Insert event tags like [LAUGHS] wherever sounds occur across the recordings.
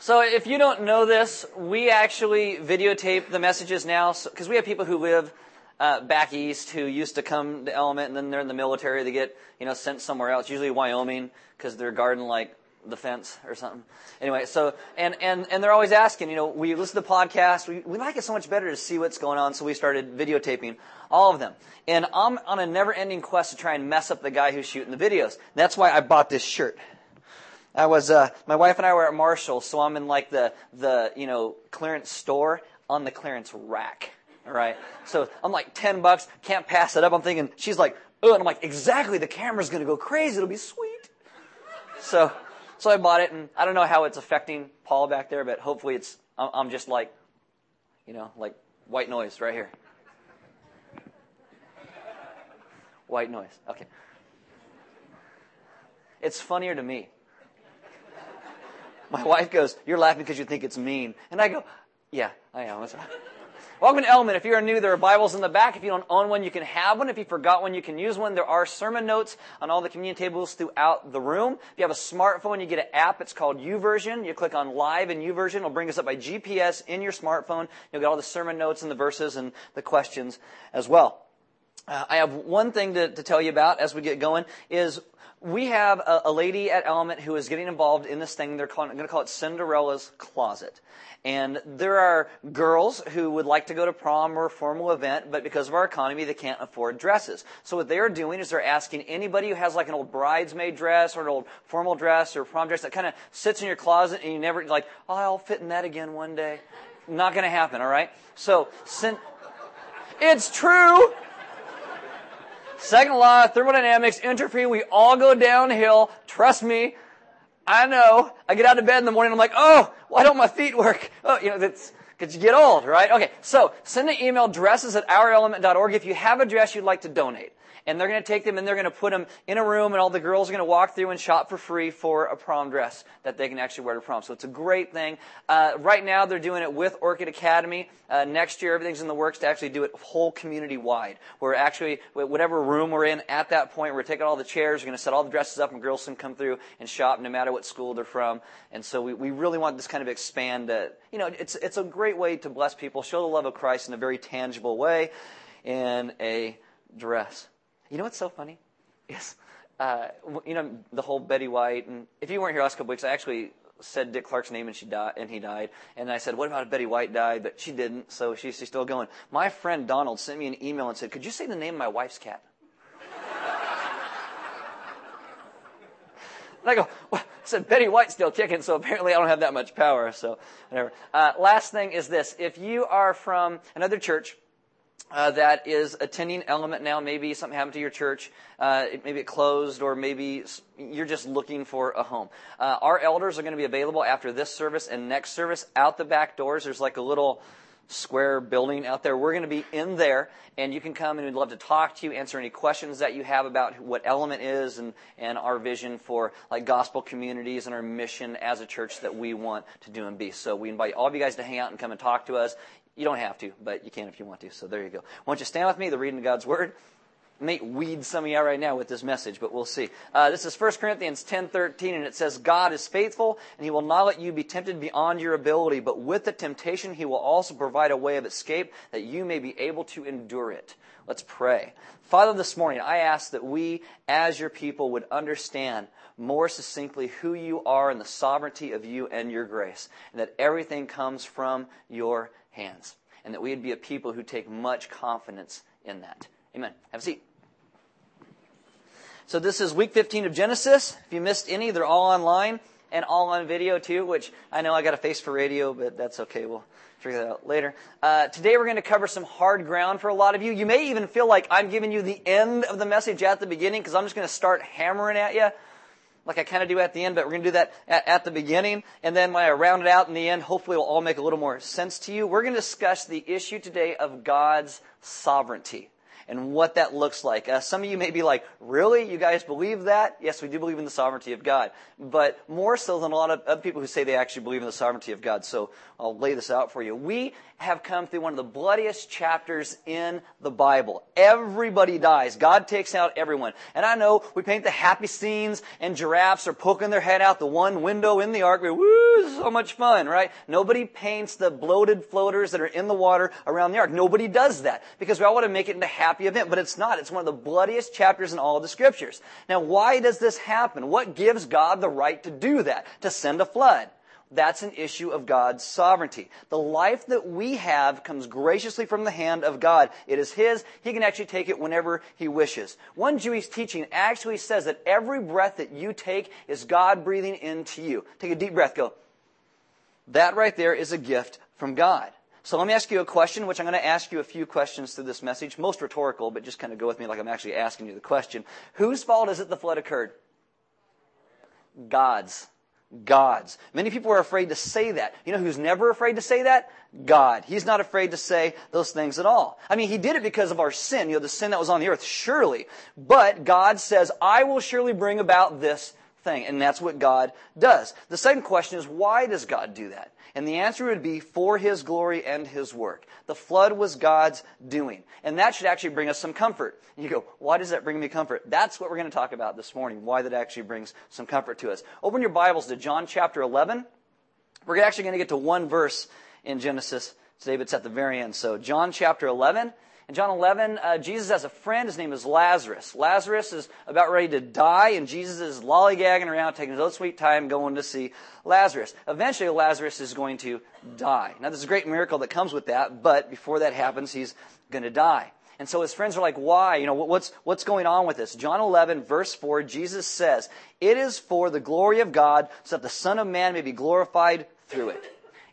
So if you don't know this, we actually videotape the messages now because we have people who live uh, back east who used to come to Element and then they're in the military. They get you know sent somewhere else, usually Wyoming, because they're guarding like the fence or something. Anyway, so and and and they're always asking. You know, we listen to the podcast. We we like it so much better to see what's going on, so we started videotaping all of them. And I'm on a never-ending quest to try and mess up the guy who's shooting the videos. That's why I bought this shirt. I was, uh, my wife and I were at Marshall, so I'm in like the, the, you know, clearance store on the clearance rack. All right. So I'm like 10 bucks, can't pass it up. I'm thinking, she's like, oh, and I'm like, exactly, the camera's going to go crazy. It'll be sweet. So, so I bought it, and I don't know how it's affecting Paul back there, but hopefully it's, I'm just like, you know, like white noise right here. White noise. Okay. It's funnier to me. My wife goes, You're laughing because you think it's mean. And I go, Yeah, I am. Welcome to Element. If you're new, there are Bibles in the back. If you don't own one, you can have one. If you forgot one, you can use one. There are sermon notes on all the communion tables throughout the room. If you have a smartphone, you get an app. It's called YouVersion. You click on Live in YouVersion. It'll bring us up by GPS in your smartphone. You'll get all the sermon notes and the verses and the questions as well. Uh, I have one thing to, to tell you about as we get going is we have a, a, lady at Element who is getting involved in this thing. They're going to call it Cinderella's Closet. And there are girls who would like to go to prom or a formal event, but because of our economy, they can't afford dresses. So what they're doing is they're asking anybody who has like an old bridesmaid dress or an old formal dress or prom dress that kind of sits in your closet and you never like, oh, I'll fit in that again one day. Not going to happen, all right? So, it's true. Second law, thermodynamics, entropy, we all go downhill. Trust me. I know. I get out of bed in the morning, I'm like, oh, why don't my feet work? Oh, you know, that's, because you get old, right? Okay, so send an email, dresses at ourelement.org if you have a dress you'd like to donate and they're going to take them and they're going to put them in a room and all the girls are going to walk through and shop for free for a prom dress that they can actually wear to prom. So it's a great thing. Uh, right now they're doing it with Orchid Academy. Uh, next year everything's in the works to actually do it whole community wide. We're actually, whatever room we're in at that point, we're taking all the chairs, we're going to set all the dresses up and girls can come through and shop no matter what school they're from. And so we, we really want this kind of expand, uh, you know, it's, it's a great way to bless people, show the love of Christ in a very tangible way in a dress. You know what's so funny? [LAUGHS] Is, uh, you know, the whole Betty White, and if you weren't here last couple weeks, I actually said Dick Clark's name and she died, and he died. And I said, what about if Betty White died? But she didn't, so she's, she's still going. My friend Donald sent me an email and said, could you say the name of my wife's cat? [LAUGHS] and I go, I said, Betty White's still kicking, so apparently I don't have that much power, so whatever. Uh, last thing is this. If you are from another church, uh, that is attending Element now. Maybe something happened to your church. Uh, maybe it closed, or maybe you're just looking for a home. Uh, our elders are going to be available after this service and next service out the back doors. There's like a little square building out there. We're going to be in there, and you can come and we'd love to talk to you, answer any questions that you have about what Element is and, and our vision for like gospel communities and our mission as a church that we want to do and be. So we invite all of you guys to hang out and come and talk to us. You don't have to, but you can if you want to. So there you go. Why don't you stand with me, the reading of God's Word? May weed some of out right now with this message, but we'll see. Uh, this is 1 Corinthians 10:13, and it says, "God is faithful, and He will not let you be tempted beyond your ability, but with the temptation He will also provide a way of escape that you may be able to endure it." Let's pray. Father, this morning I ask that we, as your people, would understand more succinctly who you are and the sovereignty of you and your grace, and that everything comes from your hands, and that we would be a people who take much confidence in that. Amen. Have a seat. So this is week 15 of Genesis. If you missed any, they're all online and all on video too, which I know I got a face for radio, but that's okay. We'll figure that out later. Uh, today we're going to cover some hard ground for a lot of you. You may even feel like I'm giving you the end of the message at the beginning because I'm just going to start hammering at you like I kind of do at the end, but we're going to do that at, at, the beginning. And then when I round it out in the end, hopefully it'll all make a little more sense to you. We're going to discuss the issue today of God's sovereignty. And what that looks like. Uh, some of you may be like, really? You guys believe that? Yes, we do believe in the sovereignty of God, but more so than a lot of other people who say they actually believe in the sovereignty of God. So I'll lay this out for you. We have come through one of the bloodiest chapters in the Bible. Everybody dies. God takes out everyone. And I know we paint the happy scenes and giraffes are poking their head out the one window in the ark. Woo, so much fun, right? Nobody paints the bloated floaters that are in the water around the ark. Nobody does that because we all want to make it into a happy event, but it's not. It's one of the bloodiest chapters in all the scriptures. Now, why does this happen? What gives God the right to do that? To send a flood? That's an issue of God's sovereignty. The life that we have comes graciously from the hand of God. It is His. He can actually take it whenever He wishes. One Jewish teaching actually says that every breath that you take is God breathing into you. Take a deep breath, go. That right there is a gift from God. So let me ask you a question, which I'm going to ask you a few questions through this message. Most rhetorical, but just kind of go with me like I'm actually asking you the question. Whose fault is it the flood occurred? God's. God's. Many people are afraid to say that. You know who's never afraid to say that? God. He's not afraid to say those things at all. I mean, He did it because of our sin, you know, the sin that was on the earth, surely. But God says, I will surely bring about this thing. And that's what God does. The second question is, why does God do that? And the answer would be for His glory and His work. The flood was God's doing. And that should actually bring us some comfort. And you go, why does that bring me comfort? That's what we're going to talk about this morning, why that actually brings some comfort to us. Open your Bibles to John chapter 11. We're actually going to get to one verse in Genesis today, but it's at the very end. So, John chapter 11. In John 11, uh, Jesus has a friend. His name is Lazarus. Lazarus is about ready to die, and Jesus is lollygagging around, taking his own sweet time going to see Lazarus. Eventually, Lazarus is going to die. Now, there's a great miracle that comes with that, but before that happens, he's going to die. And so his friends are like, why? You know, what's, what's going on with this? John 11, verse 4, Jesus says, It is for the glory of God, so that the Son of Man may be glorified through it.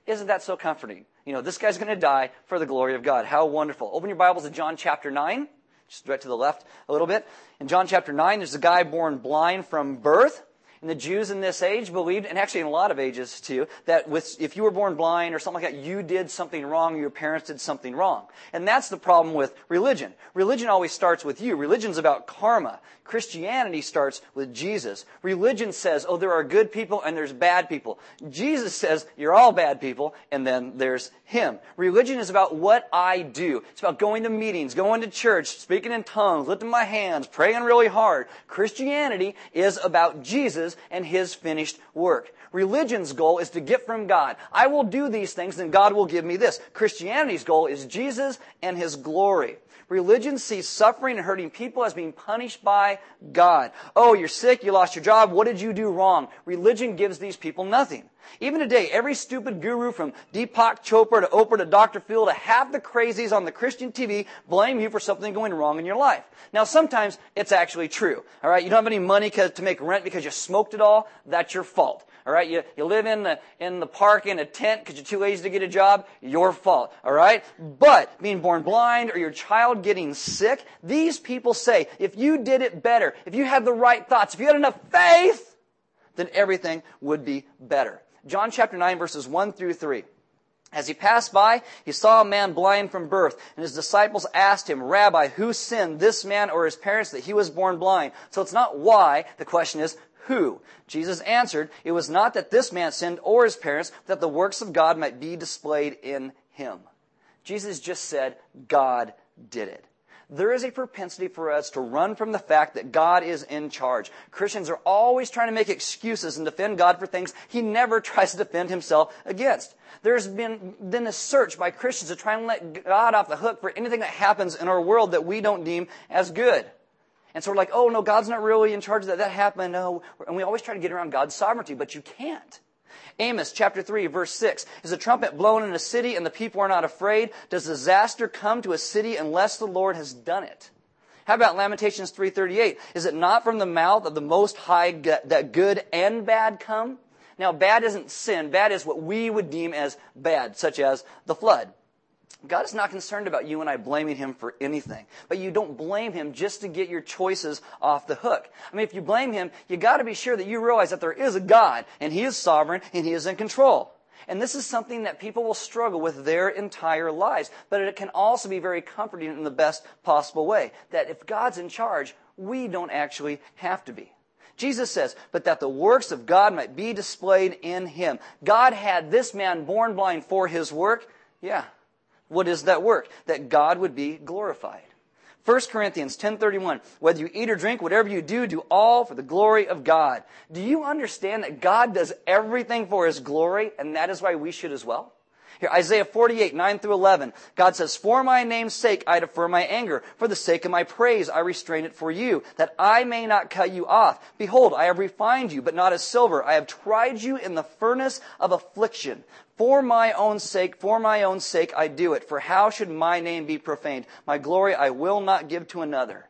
Isn't that so comforting? You know, this guy's going to die for the glory of God. How wonderful. Open your Bibles to John chapter 9. Just right to the left a little bit. In John chapter 9, there's a guy born blind from birth. And the Jews in this age believed, and actually in a lot of ages too, that with, if you were born blind or something like that, you did something wrong, your parents did something wrong. And that's the problem with religion. Religion always starts with you. Religion's about karma. Christianity starts with Jesus. Religion says, oh, there are good people and there's bad people. Jesus says, you're all bad people, and then there's Him. Religion is about what I do. It's about going to meetings, going to church, speaking in tongues, lifting my hands, praying really hard. Christianity is about Jesus and His finished work. Religion's goal is to get from God. I will do these things, and God will give me this. Christianity's goal is Jesus and His glory. Religion sees suffering and hurting people as being punished by God. Oh, you're sick, you lost your job, what did you do wrong? Religion gives these people nothing. Even today, every stupid guru from Deepak Chopra to Oprah to Dr. Phil to half the crazies on the Christian TV blame you for something going wrong in your life. Now, sometimes it's actually true. All right, you don't have any money to make rent because you smoked it all. That's your fault. All right, you, you live in the in the park in a tent because you're too lazy to get a job. Your fault. All right, but being born blind or your child getting sick, these people say if you did it better, if you had the right thoughts, if you had enough faith, then everything would be better. John chapter 9 verses 1 through 3. As he passed by, he saw a man blind from birth, and his disciples asked him, Rabbi, who sinned, this man or his parents, that he was born blind? So it's not why, the question is who? Jesus answered, It was not that this man sinned or his parents, that the works of God might be displayed in him. Jesus just said, God did it there is a propensity for us to run from the fact that God is in charge. Christians are always trying to make excuses and defend God for things he never [LAUGHS] tries to defend himself against. There's been, been a search by Christians to try and let God off the hook for anything that happens in our world that we don't deem as good. And so we're like, oh no, God's not really in charge of that. That happened. No. And we always try to get around God's sovereignty, but you can't. Amos chapter 3 verse 6. Is a trumpet blown in a city and the people are not afraid? Does disaster come to a city unless the Lord has done it? How about Lamentations 3:38? Is it not from the mouth of the most high that good and bad come? Now bad isn't sin, bad is what we would deem as bad, such as the flood. God is not concerned about you and I blaming him for anything. But you don't blame him just to get your choices off the hook. I mean, if you blame him, you gotta be sure that you realize that there is a God, and he is sovereign, and he is in control. And this is something that people will struggle with their entire lives. But it can also be very comforting in the best possible way. That if God's in charge, we don't actually have to be. Jesus says, but that the works of God might be displayed in him. God had this man born blind for his work. Yeah. What is that work? That God would be glorified. 1 Corinthians 10:31 Whether you eat or drink whatever you do do all for the glory of God. Do you understand that God does everything for his glory and that is why we should as well? Here, Isaiah 48, 9 through 11. God says, For my name's sake I defer my anger. For the sake of my praise I restrain it for you, that I may not cut you off. Behold, I have refined you, but not as silver. I have tried you in the furnace of affliction. For my own sake, for my own sake I do it. For how should my name be profaned? My glory I will not give to another.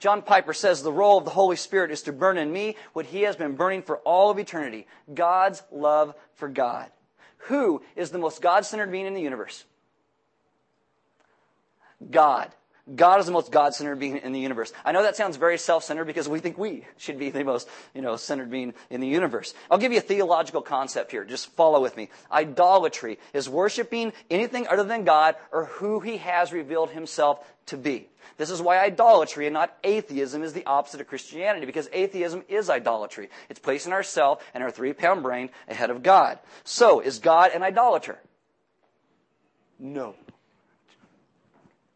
John Piper says the role of the Holy Spirit is to burn in me what he has been burning for all of eternity God's love for God. Who is the most God centered being in the universe? God. God is the most God centered being in the universe. I know that sounds very self centered because we think we should be the most, you know, centered being in the universe. I'll give you a theological concept here. Just follow with me. Idolatry is worshiping anything other than God or who he has revealed himself to be. This is why idolatry and not atheism is the opposite of Christianity, because atheism is idolatry. It's placing ourselves and our three pound brain ahead of God. So, is God an idolater? No.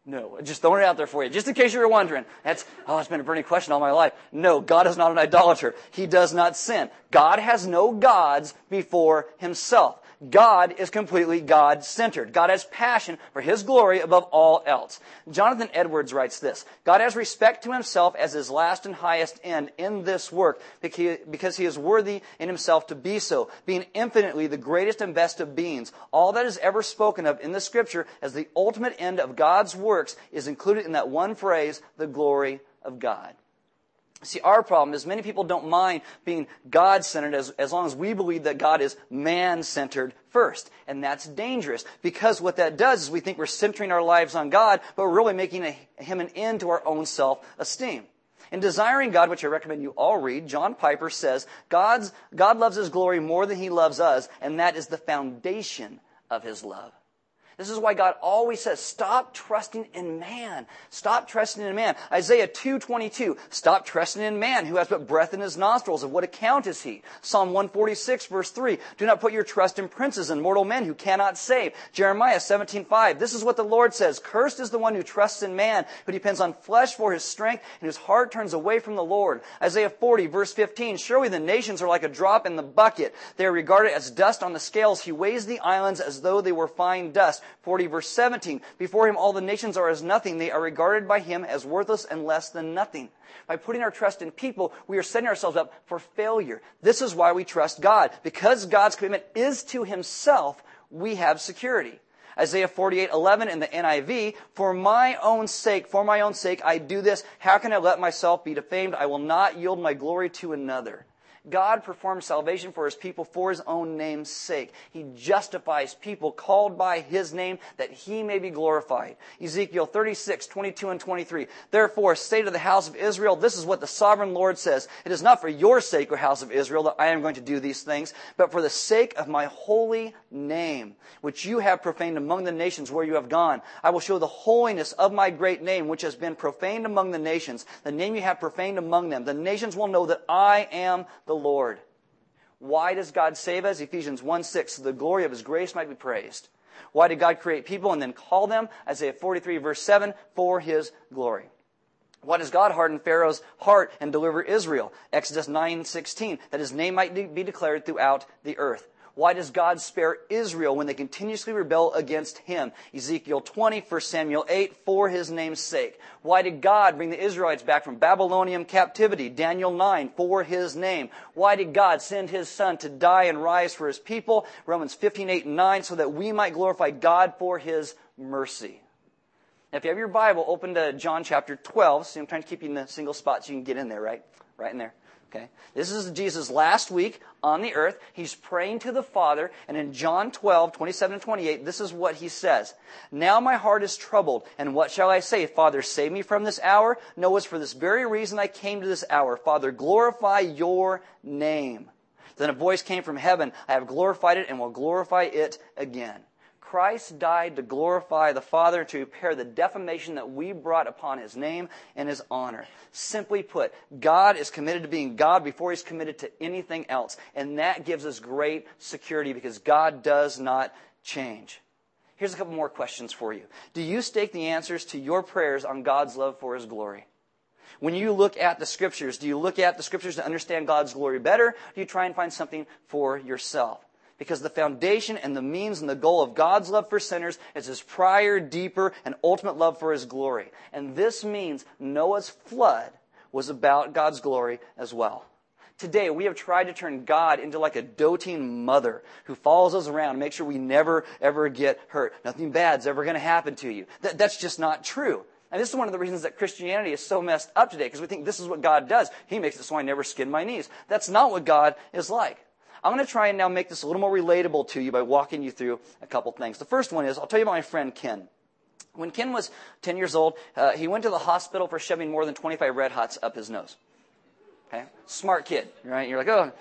No. Just throwing it out there for you. Just in case you were wondering. That's, oh, it's been a burning question all my life. No, God is not an idolater. He does not sin. God has no gods before himself. God is completely God centered. God has passion for His glory above all else. Jonathan Edwards writes this God has respect to Himself as His last and highest end in this work because He is worthy in Himself to be so, being infinitely the greatest and best of beings. All that is ever spoken of in the Scripture as the ultimate end of God's works is included in that one phrase, the glory of God. See, our problem is many people don't mind being God centered as, as long as we believe that God is man centered first. And that's dangerous because what that does is we think we're centering our lives on God, but we're really making a, Him an end to our own self esteem. In Desiring God, which I recommend you all read, John Piper says, God's, God loves His glory more than He loves us, and that is the foundation of His love. This is why God always says, stop trusting in man. Stop trusting in man. Isaiah 2.22, stop trusting in man who has but breath in his nostrils. Of what account is he? Psalm 146 verse 3, do not put your trust in princes and mortal men who cannot save. Jeremiah 17.5, this is what the Lord says, cursed is the one who trusts in man, who depends on flesh for his strength, and whose heart turns away from the Lord. Isaiah 40 verse 15, surely the nations are like a drop in the bucket. They are regarded as dust on the scales. He weighs the islands as though they were fine dust. 40 verse 17. Before him all the nations are as nothing. They are regarded by him as worthless and less than nothing. By putting our trust in people, we are setting ourselves up for failure. This is why we trust God. Because God's commitment is to himself, we have security. Isaiah 48, 11 in the NIV, for my own sake, for my own sake, I do this. How can I let myself be defamed? I will not yield my glory to another. God performs salvation for his people for his own name's sake. He justifies people called by his name that he may be glorified. Ezekiel 36, 22 and 23. Therefore, say to the house of Israel, this is what the sovereign Lord says. It is not for your sake, O house of Israel, that I am going to do these things, but for the sake of my holy name, which you have profaned among the nations where you have gone. I will show the holiness of my great name, which has been profaned among the nations, the name you have profaned among them. The nations will know that I am the Lord. Why does God save us? Ephesians 1 6, so the glory of his grace might be praised. Why did God create people and then call them? Isaiah 43 verse 7, for his glory. Why does God harden Pharaoh's heart and deliver Israel? Exodus 9:16, that his name might be declared throughout the earth. Why does God spare Israel when they continuously rebel against him? Ezekiel 20, 1 Samuel 8, for his name's sake. Why did God bring the Israelites back from Babylonian captivity? Daniel 9, for his name. Why did God send his son to die and rise for his people? Romans 15, 8, and 9, so that we might glorify God for his mercy. Now, if you have your Bible, open to John chapter 12. See, I'm trying to keep you in the single spot so you can get in there, right? Right in there. Okay? This is Jesus' last week on the earth. He's praying to the Father, and in John 12, 27 and 28, this is what he says. Now my heart is troubled, and what shall I say? Father, save me from this hour? No, it's for this very reason I came to this hour. Father, glorify your name. Then a voice came from heaven, I have glorified it and will glorify it again. Christ died to glorify the Father, to repair the defamation that we brought upon His name and His honor. Simply put, God is committed to being God before He's committed to anything else. And that gives us great security because God does not change. Here's a couple more questions for you. Do you stake the answers to your prayers on God's love for His glory? When you look at the scriptures, do you look at the scriptures to understand God's glory better? do you try and find something for yourself? Because the foundation and the means and the goal of God's love for sinners is his prior, deeper, and ultimate love for his glory. And this means Noah's flood was about God's glory as well. Today, we have tried to turn God into like a doting mother who follows us around and makes sure we never, ever get hurt. Nothing bad's ever going to happen to you. That, that's just not true. And this is one of the reasons that Christianity is so messed up today, because we think this is what God does. He makes it so I never skin my knees. That's not what God is like. I'm going to try and now make this a little more relatable to you by walking you through a couple things. The first one is I'll tell you about my friend Ken. When Ken was 10 years old, uh, he went to the hospital for shoving more than 25 red hots up his nose. Okay? Smart kid, right? You're like, oh,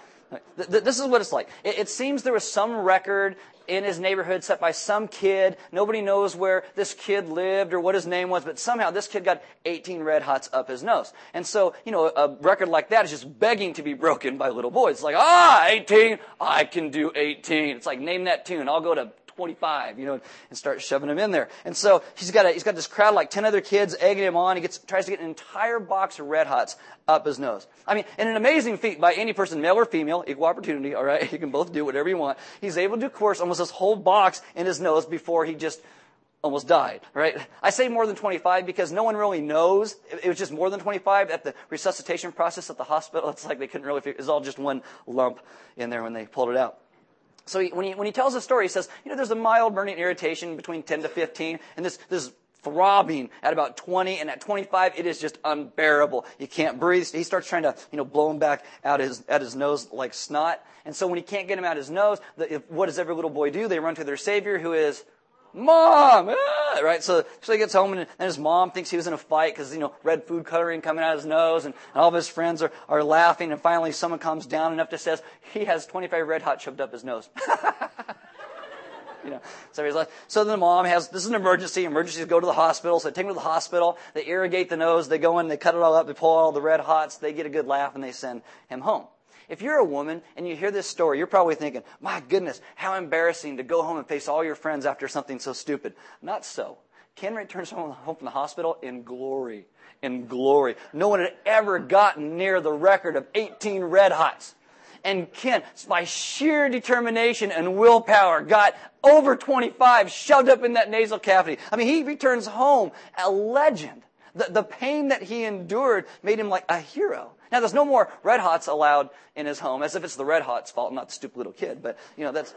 this is what it's like. It, seems there was some record in his neighborhood set by some kid. Nobody knows where this kid lived or what his name was, but somehow this kid got 18 red hots up his nose. And so, you know, a record like that is just begging to be broken by little boys. It's like, ah, 18, I can do 18. It's like, name that tune. I'll go to 25, you know, and start shoving him in there. And so he's got a, he's got this crowd like 10 other kids egging him on. He gets, tries to get an entire box of Red Hots up his nose. I mean, in an amazing feat by any person, male or female, equal opportunity, all right? [LAUGHS] You can both do whatever you want. He's able to course almost this whole box in his nose before he just almost died, right? I say more than 25 because no one really knows. It was just more than 25 at the resuscitation process at the hospital. [LAUGHS] It's like they couldn't really figure, it was all just one lump in there when they pulled it out. So he, when, he, when he tells the story, he says, you know, there's a mild burning irritation between 10 to 15, and this, this throbbing at about 20, and at 25, it is just unbearable. You can't breathe. He starts trying to, you know, blow him back out of his, at his nose like snot. And so when he can't get him out his nose, the, if, what does every little boy do? They run to their savior, who is Mom! Ah! Right? So, so he gets home and, and his mom thinks he was in a fight because, you know, red food coloring coming out of his nose and, and all of his friends are, are laughing and finally someone comes down enough to says he has 25 red hot shoved up his nose. [LAUGHS] you know, so he's like, so then the mom has, this is an emergency. Emergencies go to the hospital. So they take him to the hospital. They irrigate the nose. They go in, they cut it all up. They pull all the red hots. They get a good laugh and they send him home. If you're a woman and you hear this story, you're probably thinking, my goodness, how embarrassing to go home and face all your friends after something so stupid. Not so. Ken returns home from the hospital in glory. In glory. No one had ever gotten near the record of 18 red hots. And Ken, by sheer determination and willpower, got over 25 shoved up in that nasal cavity. I mean, he returns home a legend. The, the pain that he endured made him like a hero. Now, there's no more red hots allowed in his home, as if it's the red hots' fault, not the stupid little kid. But you know, that's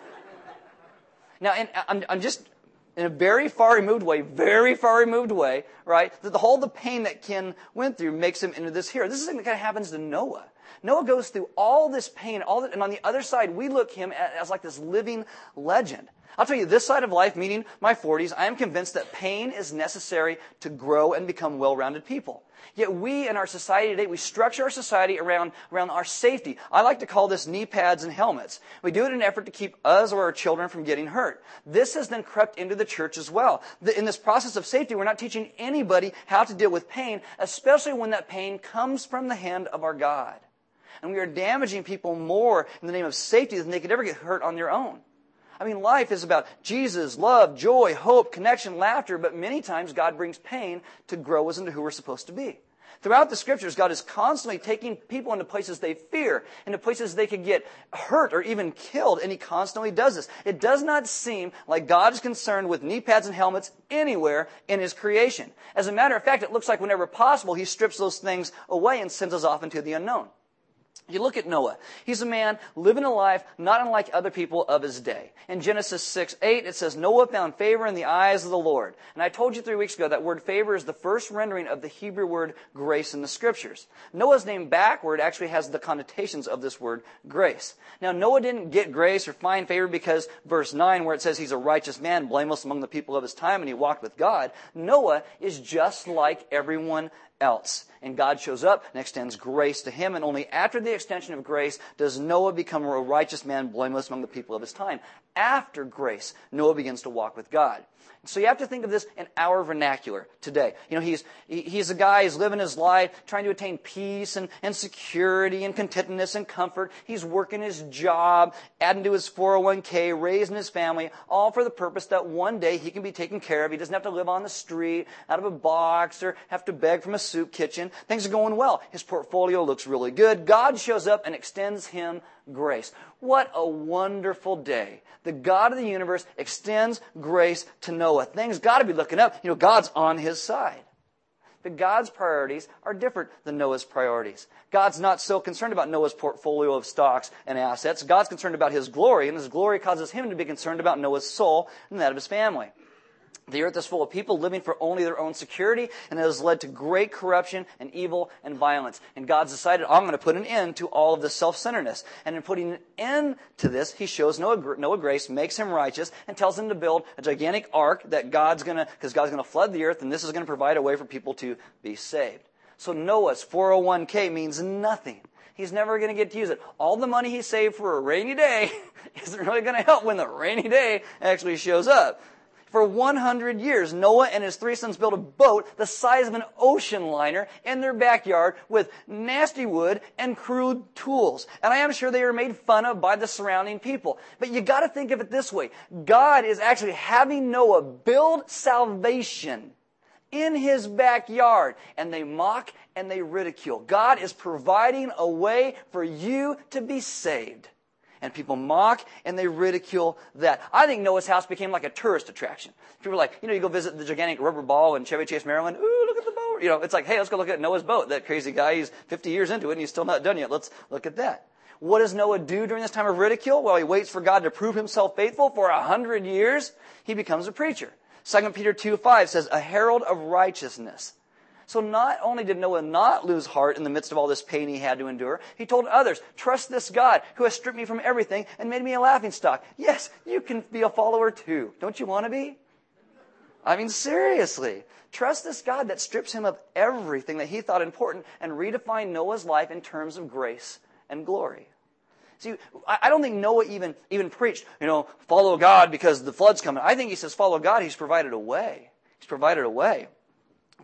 now. And I'm, I'm just in a very far removed way, very far removed way, right? That the whole the pain that Ken went through makes him into this hero. This is something that kind of happens to Noah. Noah goes through all this pain, all and on the other side, we look him as, as like this living legend. I'll tell you, this side of life, meaning my 40s, I am convinced that pain is necessary to grow and become well-rounded people. Yet we in our society today, we structure our society around, around our safety. I like to call this knee pads and helmets. We do it in an effort to keep us or our children from getting hurt. This has then crept into the church as well. In this process of safety, we're not teaching anybody how to deal with pain, especially when that pain comes from the hand of our God. And we are damaging people more in the name of safety than they could ever get hurt on their own. I mean, life is about Jesus, love, joy, hope, connection, laughter, but many times God brings pain to grow us into who we're supposed to be. Throughout the scriptures, God is constantly taking people into places they fear, into places they could get hurt or even killed, and He constantly does this. It does not seem like God is concerned with knee pads and helmets anywhere in His creation. As a matter of fact, it looks like whenever possible, He strips those things away and sends us off into the unknown. You look at Noah. He's a man living a life not unlike other people of his day. In Genesis 6, 8, it says, Noah found favor in the eyes of the Lord. And I told you three weeks ago that word favor is the first rendering of the Hebrew word grace in the scriptures. Noah's name backward actually has the connotations of this word grace. Now, Noah didn't get grace or find favor because verse 9, where it says he's a righteous man, blameless among the people of his time, and he walked with God. Noah is just like everyone else. And God shows up and extends grace to him. And only after the extension of grace does Noah become a righteous man, blameless among the people of his time. After grace, Noah begins to walk with God. So you have to think of this in our vernacular today. You know, he's, he's a guy, he's living his life, trying to attain peace and, and security and contentedness and comfort. He's working his job, adding to his 401k, raising his family, all for the purpose that one day he can be taken care of. He doesn't have to live on the street, out of a box, or have to beg from a soup kitchen. Things are going well. His portfolio looks really good. God shows up and extends him grace. What a wonderful day. The God of the universe extends grace to Noah. Things got to be looking up. You know, God's on his side. But God's priorities are different than Noah's priorities. God's not so concerned about Noah's portfolio of stocks and assets. God's concerned about his glory, and his glory causes him to be concerned about Noah's soul and that of his family. The earth is full of people living for only their own security, and it has led to great corruption and evil and violence. And God's decided, I'm going to put an end to all of this self-centeredness. And in putting an end to this, He shows Noah, Noah grace, makes him righteous, and tells him to build a gigantic ark that God's going to, because God's going to flood the earth, and this is going to provide a way for people to be saved. So Noah's 401k means nothing. He's never going to get to use it. All the money he saved for a rainy day [LAUGHS] isn't really going to help when the rainy day actually shows up. For 100 years, Noah and his three sons built a boat the size of an ocean liner in their backyard with nasty wood and crude tools. And I am sure they were made fun of by the surrounding people. But you gotta think of it this way. God is actually having Noah build salvation in his backyard. And they mock and they ridicule. God is providing a way for you to be saved and people mock and they ridicule that. I think Noah's house became like a tourist attraction. People are like, you know, you go visit the gigantic rubber ball in Chevy Chase, Maryland. Ooh, look at the boat. You know, it's like, hey, let's go look at Noah's boat. That crazy guy, he's 50 years into it and he's still not done yet. Let's look at that. What does Noah do during this time of ridicule? Well, he waits for God to prove himself faithful for a hundred years. He becomes a preacher. 2 Peter 2, 5 says, a herald of righteousness. So not only did Noah not lose heart in the midst of all this pain he had to endure, he told others, trust this God who has stripped me from everything and made me a laughing stock. Yes, you can be a follower too. Don't you want to be? I mean, seriously. Trust this God that strips him of everything that he thought important and redefined Noah's life in terms of grace and glory. See, I don't think Noah even, even preached, you know, follow God because the flood's coming. I think he says follow God. He's provided a way. He's provided a way.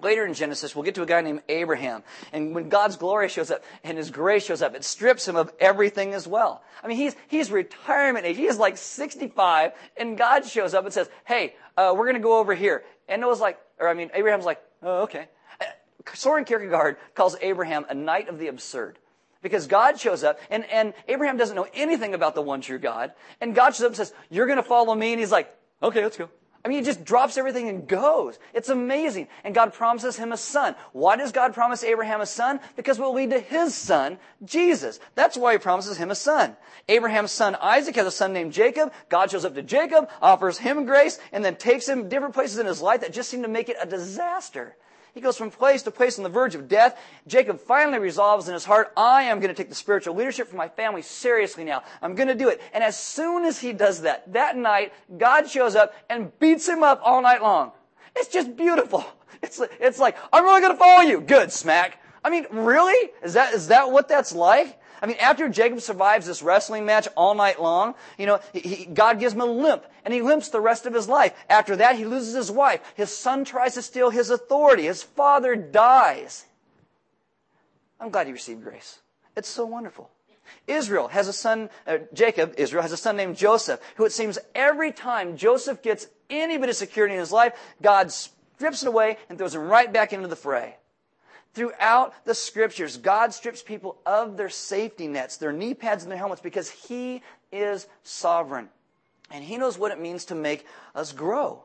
Later in Genesis, we'll get to a guy named Abraham. And when God's glory shows up and His grace shows up, it strips him of everything as well. I mean, he's, he's retirement age. He is like 65 and God shows up and says, hey, uh, we're going to go over here. And Noah's like, or I mean, Abraham's like, oh, okay. Uh, Soren Kierkegaard calls Abraham a knight of the absurd. Because God shows up and, and Abraham doesn't know anything about the one true God. And God shows up and says, you're going to follow me. And he's like, okay, let's go. I mean, he just drops everything and goes. It's amazing. And God promises him a son. Why does God promise Abraham a son? Because it will lead to his son, Jesus. That's why he promises him a son. Abraham's son Isaac has a son named Jacob. God shows up to Jacob, offers him grace, and then takes him different places in his life that just seem to make it a disaster. He goes from place to place on the verge of death. Jacob finally resolves in his heart, I am going to take the spiritual leadership for my family seriously now. I'm going to do it. And as soon as he does that, that night, God shows up and beats him up all night long. It's just beautiful. It's, it's like, I'm really going to follow you. Good, smack. I mean, really? Is that, is that what that's like? I mean, after Jacob survives this wrestling match all night long, you know, he, God gives him a limp, and he limps the rest of his life. After that, he loses his wife. His son tries to steal his authority. His father dies. I'm glad he received grace. It's so wonderful. Israel has a son, uh, Jacob, Israel has a son named Joseph, who it seems every time Joseph gets any bit of security in his life, God strips it away and throws him right back into the fray. Throughout the scriptures, God strips people of their safety nets, their knee pads, and their helmets because He is sovereign. And He knows what it means to make us grow.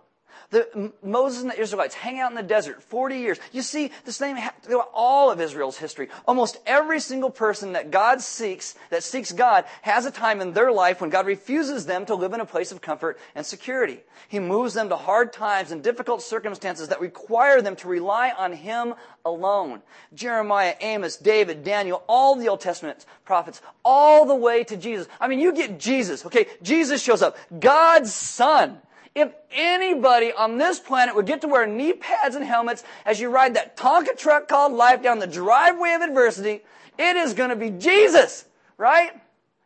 The, Moses and the Israelites hang out in the desert 40 years. You see the same throughout all of Israel's history. Almost every single person that God seeks, that seeks God, has a time in their life when God refuses them to live in a place of comfort and security. He moves them to hard times and difficult circumstances that require them to rely on Him alone. Jeremiah, Amos, David, Daniel, all the Old Testament prophets, all the way to Jesus. I mean, you get Jesus, okay? Jesus shows up. God's Son If anybody on this planet would get to wear knee pads and helmets as you ride that Tonka truck called life down the driveway of adversity, it is going to be Jesus, right?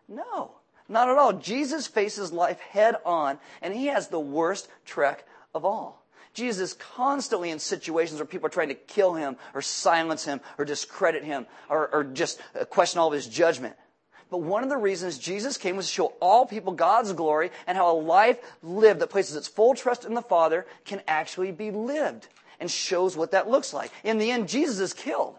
No, not at all. Jesus faces life head on, and he has the worst trek of all. Jesus is constantly in situations where people are trying to kill him or silence him or discredit him or, or just question all of his judgment. But one of the reasons Jesus came was to show all people God's glory and how a life lived that places its full trust in the Father can actually be lived and shows what that looks like. In the end, Jesus is killed.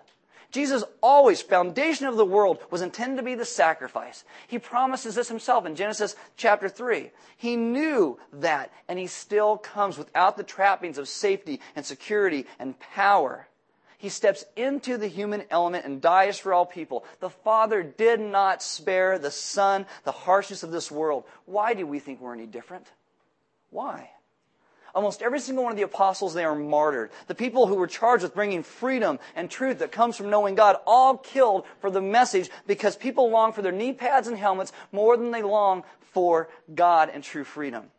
Jesus always, foundation of the world, was intended to be the sacrifice. He promises this himself in Genesis chapter 3. He knew that, and he still comes without the trappings of safety and security and power. He steps into the human element and dies for all people. The Father did not spare the Son the harshness of this world. Why do we think we're any different? Why? Almost every single one of the apostles, they are martyred. The people who were charged with bringing freedom and truth that comes from knowing God, all killed for the message because people long for their knee pads and helmets more than they long for God and true freedom.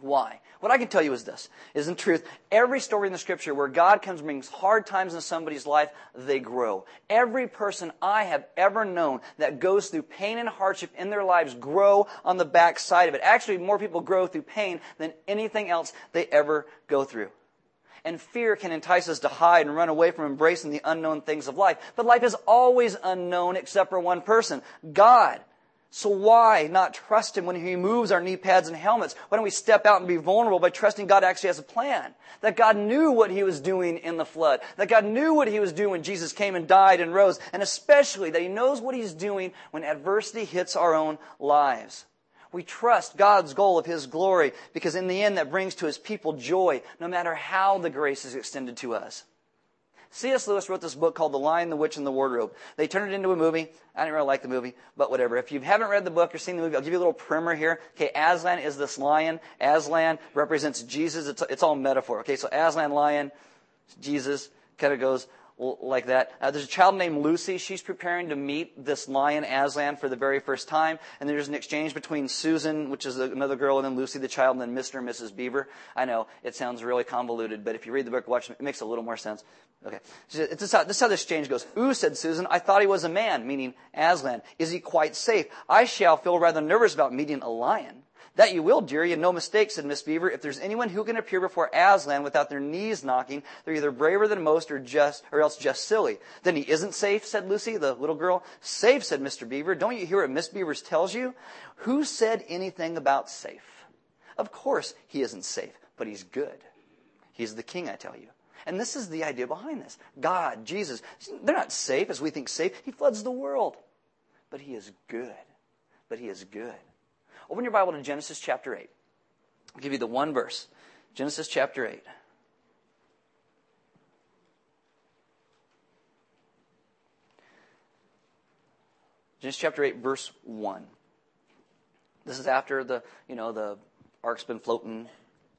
Why? What I can tell you is this, is in truth, every story in the scripture where God comes and brings hard times in somebody's life, they grow. Every person I have ever known that goes through pain and hardship in their lives grow on the backside of it. Actually, more people grow through pain than anything else they ever go through. And fear can entice us to hide and run away from embracing the unknown things of life. But life is always unknown except for one person, God. So why not trust Him when He removes our knee pads and helmets? Why don't we step out and be vulnerable by trusting God actually has a plan? That God knew what He was doing in the flood. That God knew what He was doing when Jesus came and died and rose. And especially that He knows what He's doing when adversity hits our own lives. We trust God's goal of His glory because in the end that brings to His people joy no matter how the grace is extended to us. C.S. Lewis wrote this book called The Lion, the Witch, and the Wardrobe. They turned it into a movie. I didn't really like the movie, but whatever. If you haven't read the book or seen the movie, I'll give you a little primer here. Okay, Aslan is this lion. Aslan represents Jesus. It's, it's all metaphor. Okay, so Aslan, lion, Jesus, kind of goes like that. Uh, there's a child named Lucy. She's preparing to meet this lion Aslan for the very first time. And there's an exchange between Susan, which is another girl, and then Lucy the child, and then Mr. and Mrs. Beaver. I know it sounds really convoluted, but if you read the book, watch it, it makes a little more sense. Okay. Is, how, this is how this exchange goes. Ooh, said Susan, I thought he was a man, meaning Aslan. Is he quite safe? I shall feel rather nervous about meeting a lion. That you will, dearie, and no mistake, said Miss Beaver. If there's anyone who can appear before Aslan without their knees knocking, they're either braver than most or just, or else just silly. Then he isn't safe, said Lucy, the little girl. Safe, said Mr. Beaver. Don't you hear what Miss Beavers tells you? Who said anything about safe? Of course he isn't safe, but he's good. He's the king, I tell you. And this is the idea behind this. God, Jesus, they're not safe as we think safe. He floods the world. But he is good. But he is good. Open your Bible to Genesis chapter 8. I'll give you the one verse. Genesis chapter 8. Genesis chapter 8, verse 1. This is after the, you know, the ark's been floating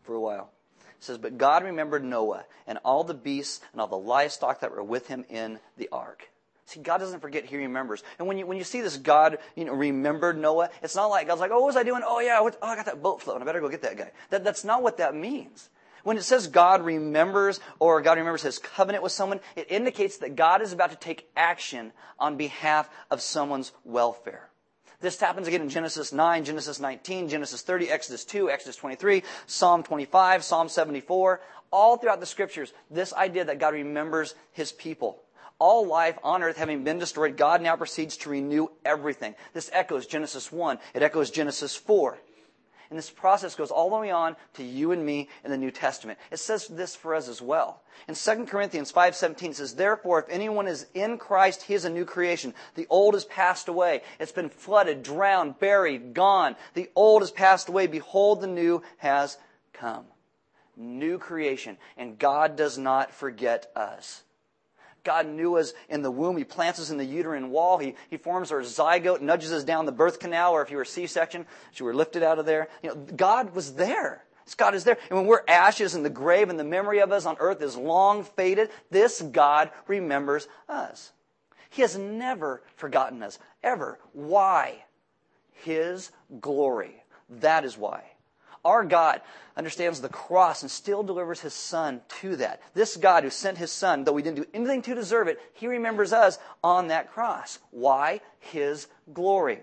for a while. It says, But God remembered Noah and all the beasts and all the livestock that were with him in the ark. See, God doesn't forget, He remembers. And when you, when you see this God, you know, remembered Noah, it's not like God's like, oh, what was I doing? Oh, yeah, what, oh, I got that boat floating. I better go get that guy. That, that's not what that means. When it says God remembers or God remembers his covenant with someone, it indicates that God is about to take action on behalf of someone's welfare. This happens again in Genesis 9, Genesis 19, Genesis 30, Exodus 2, Exodus 23, Psalm 25, Psalm 74. All throughout the scriptures, this idea that God remembers his people all life on earth having been destroyed, God now proceeds to renew everything. This echoes Genesis 1. It echoes Genesis 4. And this process goes all the way on to you and me in the New Testament. It says this for us as well. In 2 Corinthians 5:17 it says, "Therefore if anyone is in Christ, he is a new creation. The old has passed away. It's been flooded, drowned, buried, gone. The old has passed away. Behold, the new has come." New creation, and God does not forget us. God knew us in the womb. He plants us in the uterine wall. He, he forms our zygote, nudges us down the birth canal, or if you were C-section, you were lifted out of there. You know, God was there. God is there. And when we're ashes in the grave and the memory of us on earth is long faded, this God remembers us. He has never forgotten us, ever. Why? His glory. That is why. Our God understands the cross and still delivers his son to that. This God who sent his son, though we didn't do anything to deserve it, he remembers us on that cross. Why? His glory.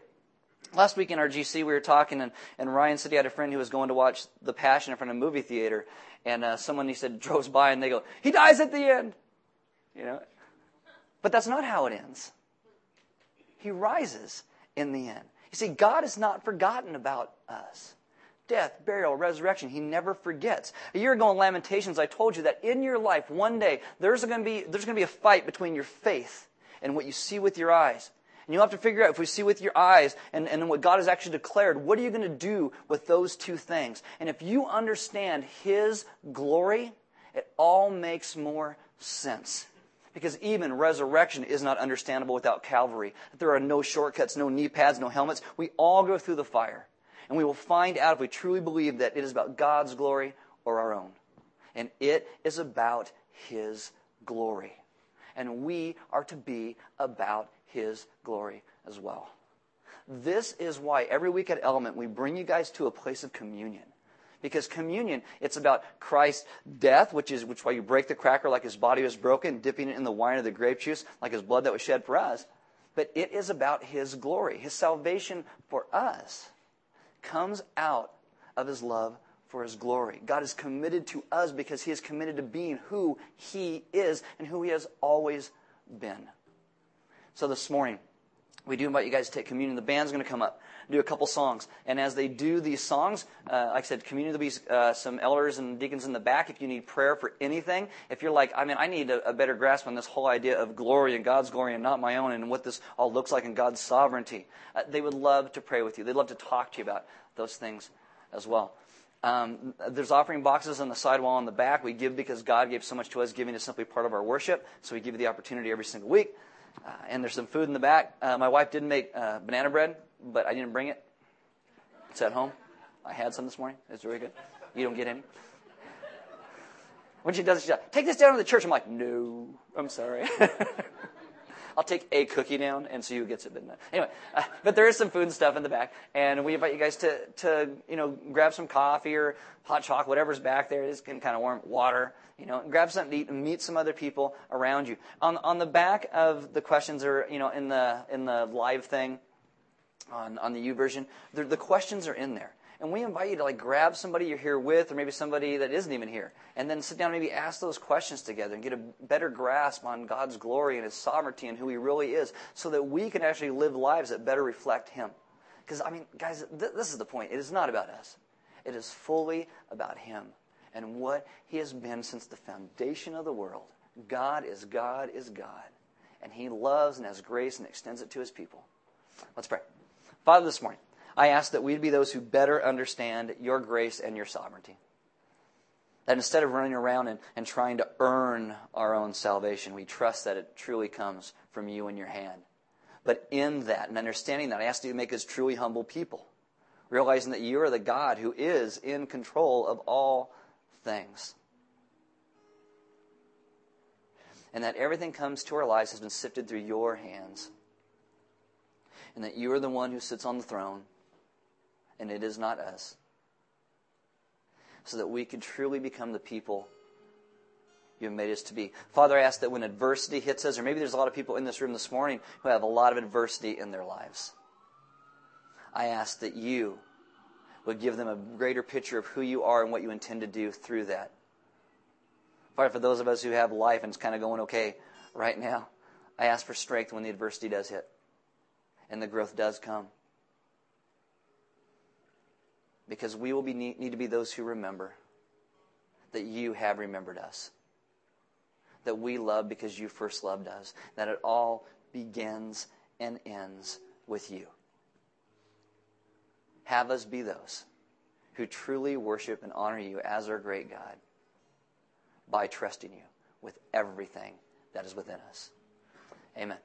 Last week in our GC, we were talking, and, and Ryan said he had a friend who was going to watch The Passion in front of a movie theater, and uh, someone he said [LAUGHS] drove by, and they go, "He dies at the end," you know. But that's not how it ends. He rises in the end. You see, God has not forgotten about us. Death, burial, resurrection, He never forgets. A year ago in Lamentations, I told you that in your life, one day, there's going to be, there's going to be a fight between your faith and what you see with your eyes. And you'll have to figure out if we see with your eyes and, and what God has actually declared, what are you going to do with those two things? And if you understand His glory, it all makes more sense. Because even resurrection is not understandable without Calvary. There are no shortcuts, no knee pads, no helmets. We all go through the fire. And we will find out if we truly believe that it is about God's glory or our own. And it is about His glory. And we are to be about His glory as well. This is why every week at Element we bring you guys to a place of communion. Because communion, it's about Christ's death, which is which why you break the cracker like his body was broken, dipping it in the wine of the grape juice, like his blood that was shed for us. But it is about his glory. His salvation for us comes out of his love for his glory. God is committed to us because he is committed to being who he is and who he has always been. So this morning, we do invite you guys to take communion. The band's going to come up, do a couple songs. And as they do these songs, uh, like I said, communion, there'll be uh, some elders and deacons in the back if you need prayer for anything. If you're like, I mean, I need a, a, better grasp on this whole idea of glory and God's glory and not my own and what this all looks like in God's sovereignty, uh, they would love to pray with you. They'd love to talk to you about those things as well. Um, there's offering boxes on the sidewall in the back. We give because God gave so much to us. Giving is simply part of our worship. So we give you the opportunity every single week. Uh, and there's some food in the back. Uh, my wife didn't make uh, banana bread, but I didn't bring it. It's at home. I had some this morning. It's very good. You don't get any. When she does it, she's like, take this down to the church. I'm like, no, I'm sorry. [LAUGHS] I'll take a cookie down and see who gets it. But anyway, uh, but there is some food and stuff in the back, and we invite you guys to to you know grab some coffee or hot chocolate, whatever's back there. It's getting kind of warm. Water, you know, grab something to eat and meet some other people around you. On on the back of the questions are you know in the in the live thing on on the YouVersion, the, the questions are in there. And we invite you to like grab somebody you're here with, or maybe somebody that isn't even here, and then sit down and maybe ask those questions together and get a better grasp on God's glory and His sovereignty and who He really is, so that we can actually live lives that better reflect Him. Because I mean, guys, th- this is the point. It is not about us. It is fully about Him and what He has been since the foundation of the world. God is God is God, and He loves and has grace and extends it to His people. Let's pray. Father, this morning. I ask that we'd be those who better understand your grace and your sovereignty. That instead of running around and, and trying to earn our own salvation, we trust that it truly comes from you and your hand. But in that and understanding that, I ask that you make us truly humble people, realizing that you are the God who is in control of all things. And that everything comes to our lives has been sifted through your hands. And that you are the one who sits on the throne and it is not us. So that we can truly become the people you have made us to be. Father, I ask that when adversity hits us, or maybe there's a lot of people in this room this morning who have a lot of adversity in their lives, I ask that you would give them a greater picture of who you are and what you intend to do through that. Father, for those of us who have life and it's kind of going okay right now, I ask for strength when the adversity does hit and the growth does come because we will be, need to be those who remember that you have remembered us. That we love because you first loved us. That it all begins and ends with you. Have us be those who truly worship and honor you as our great God by trusting you with everything that is within us. Amen.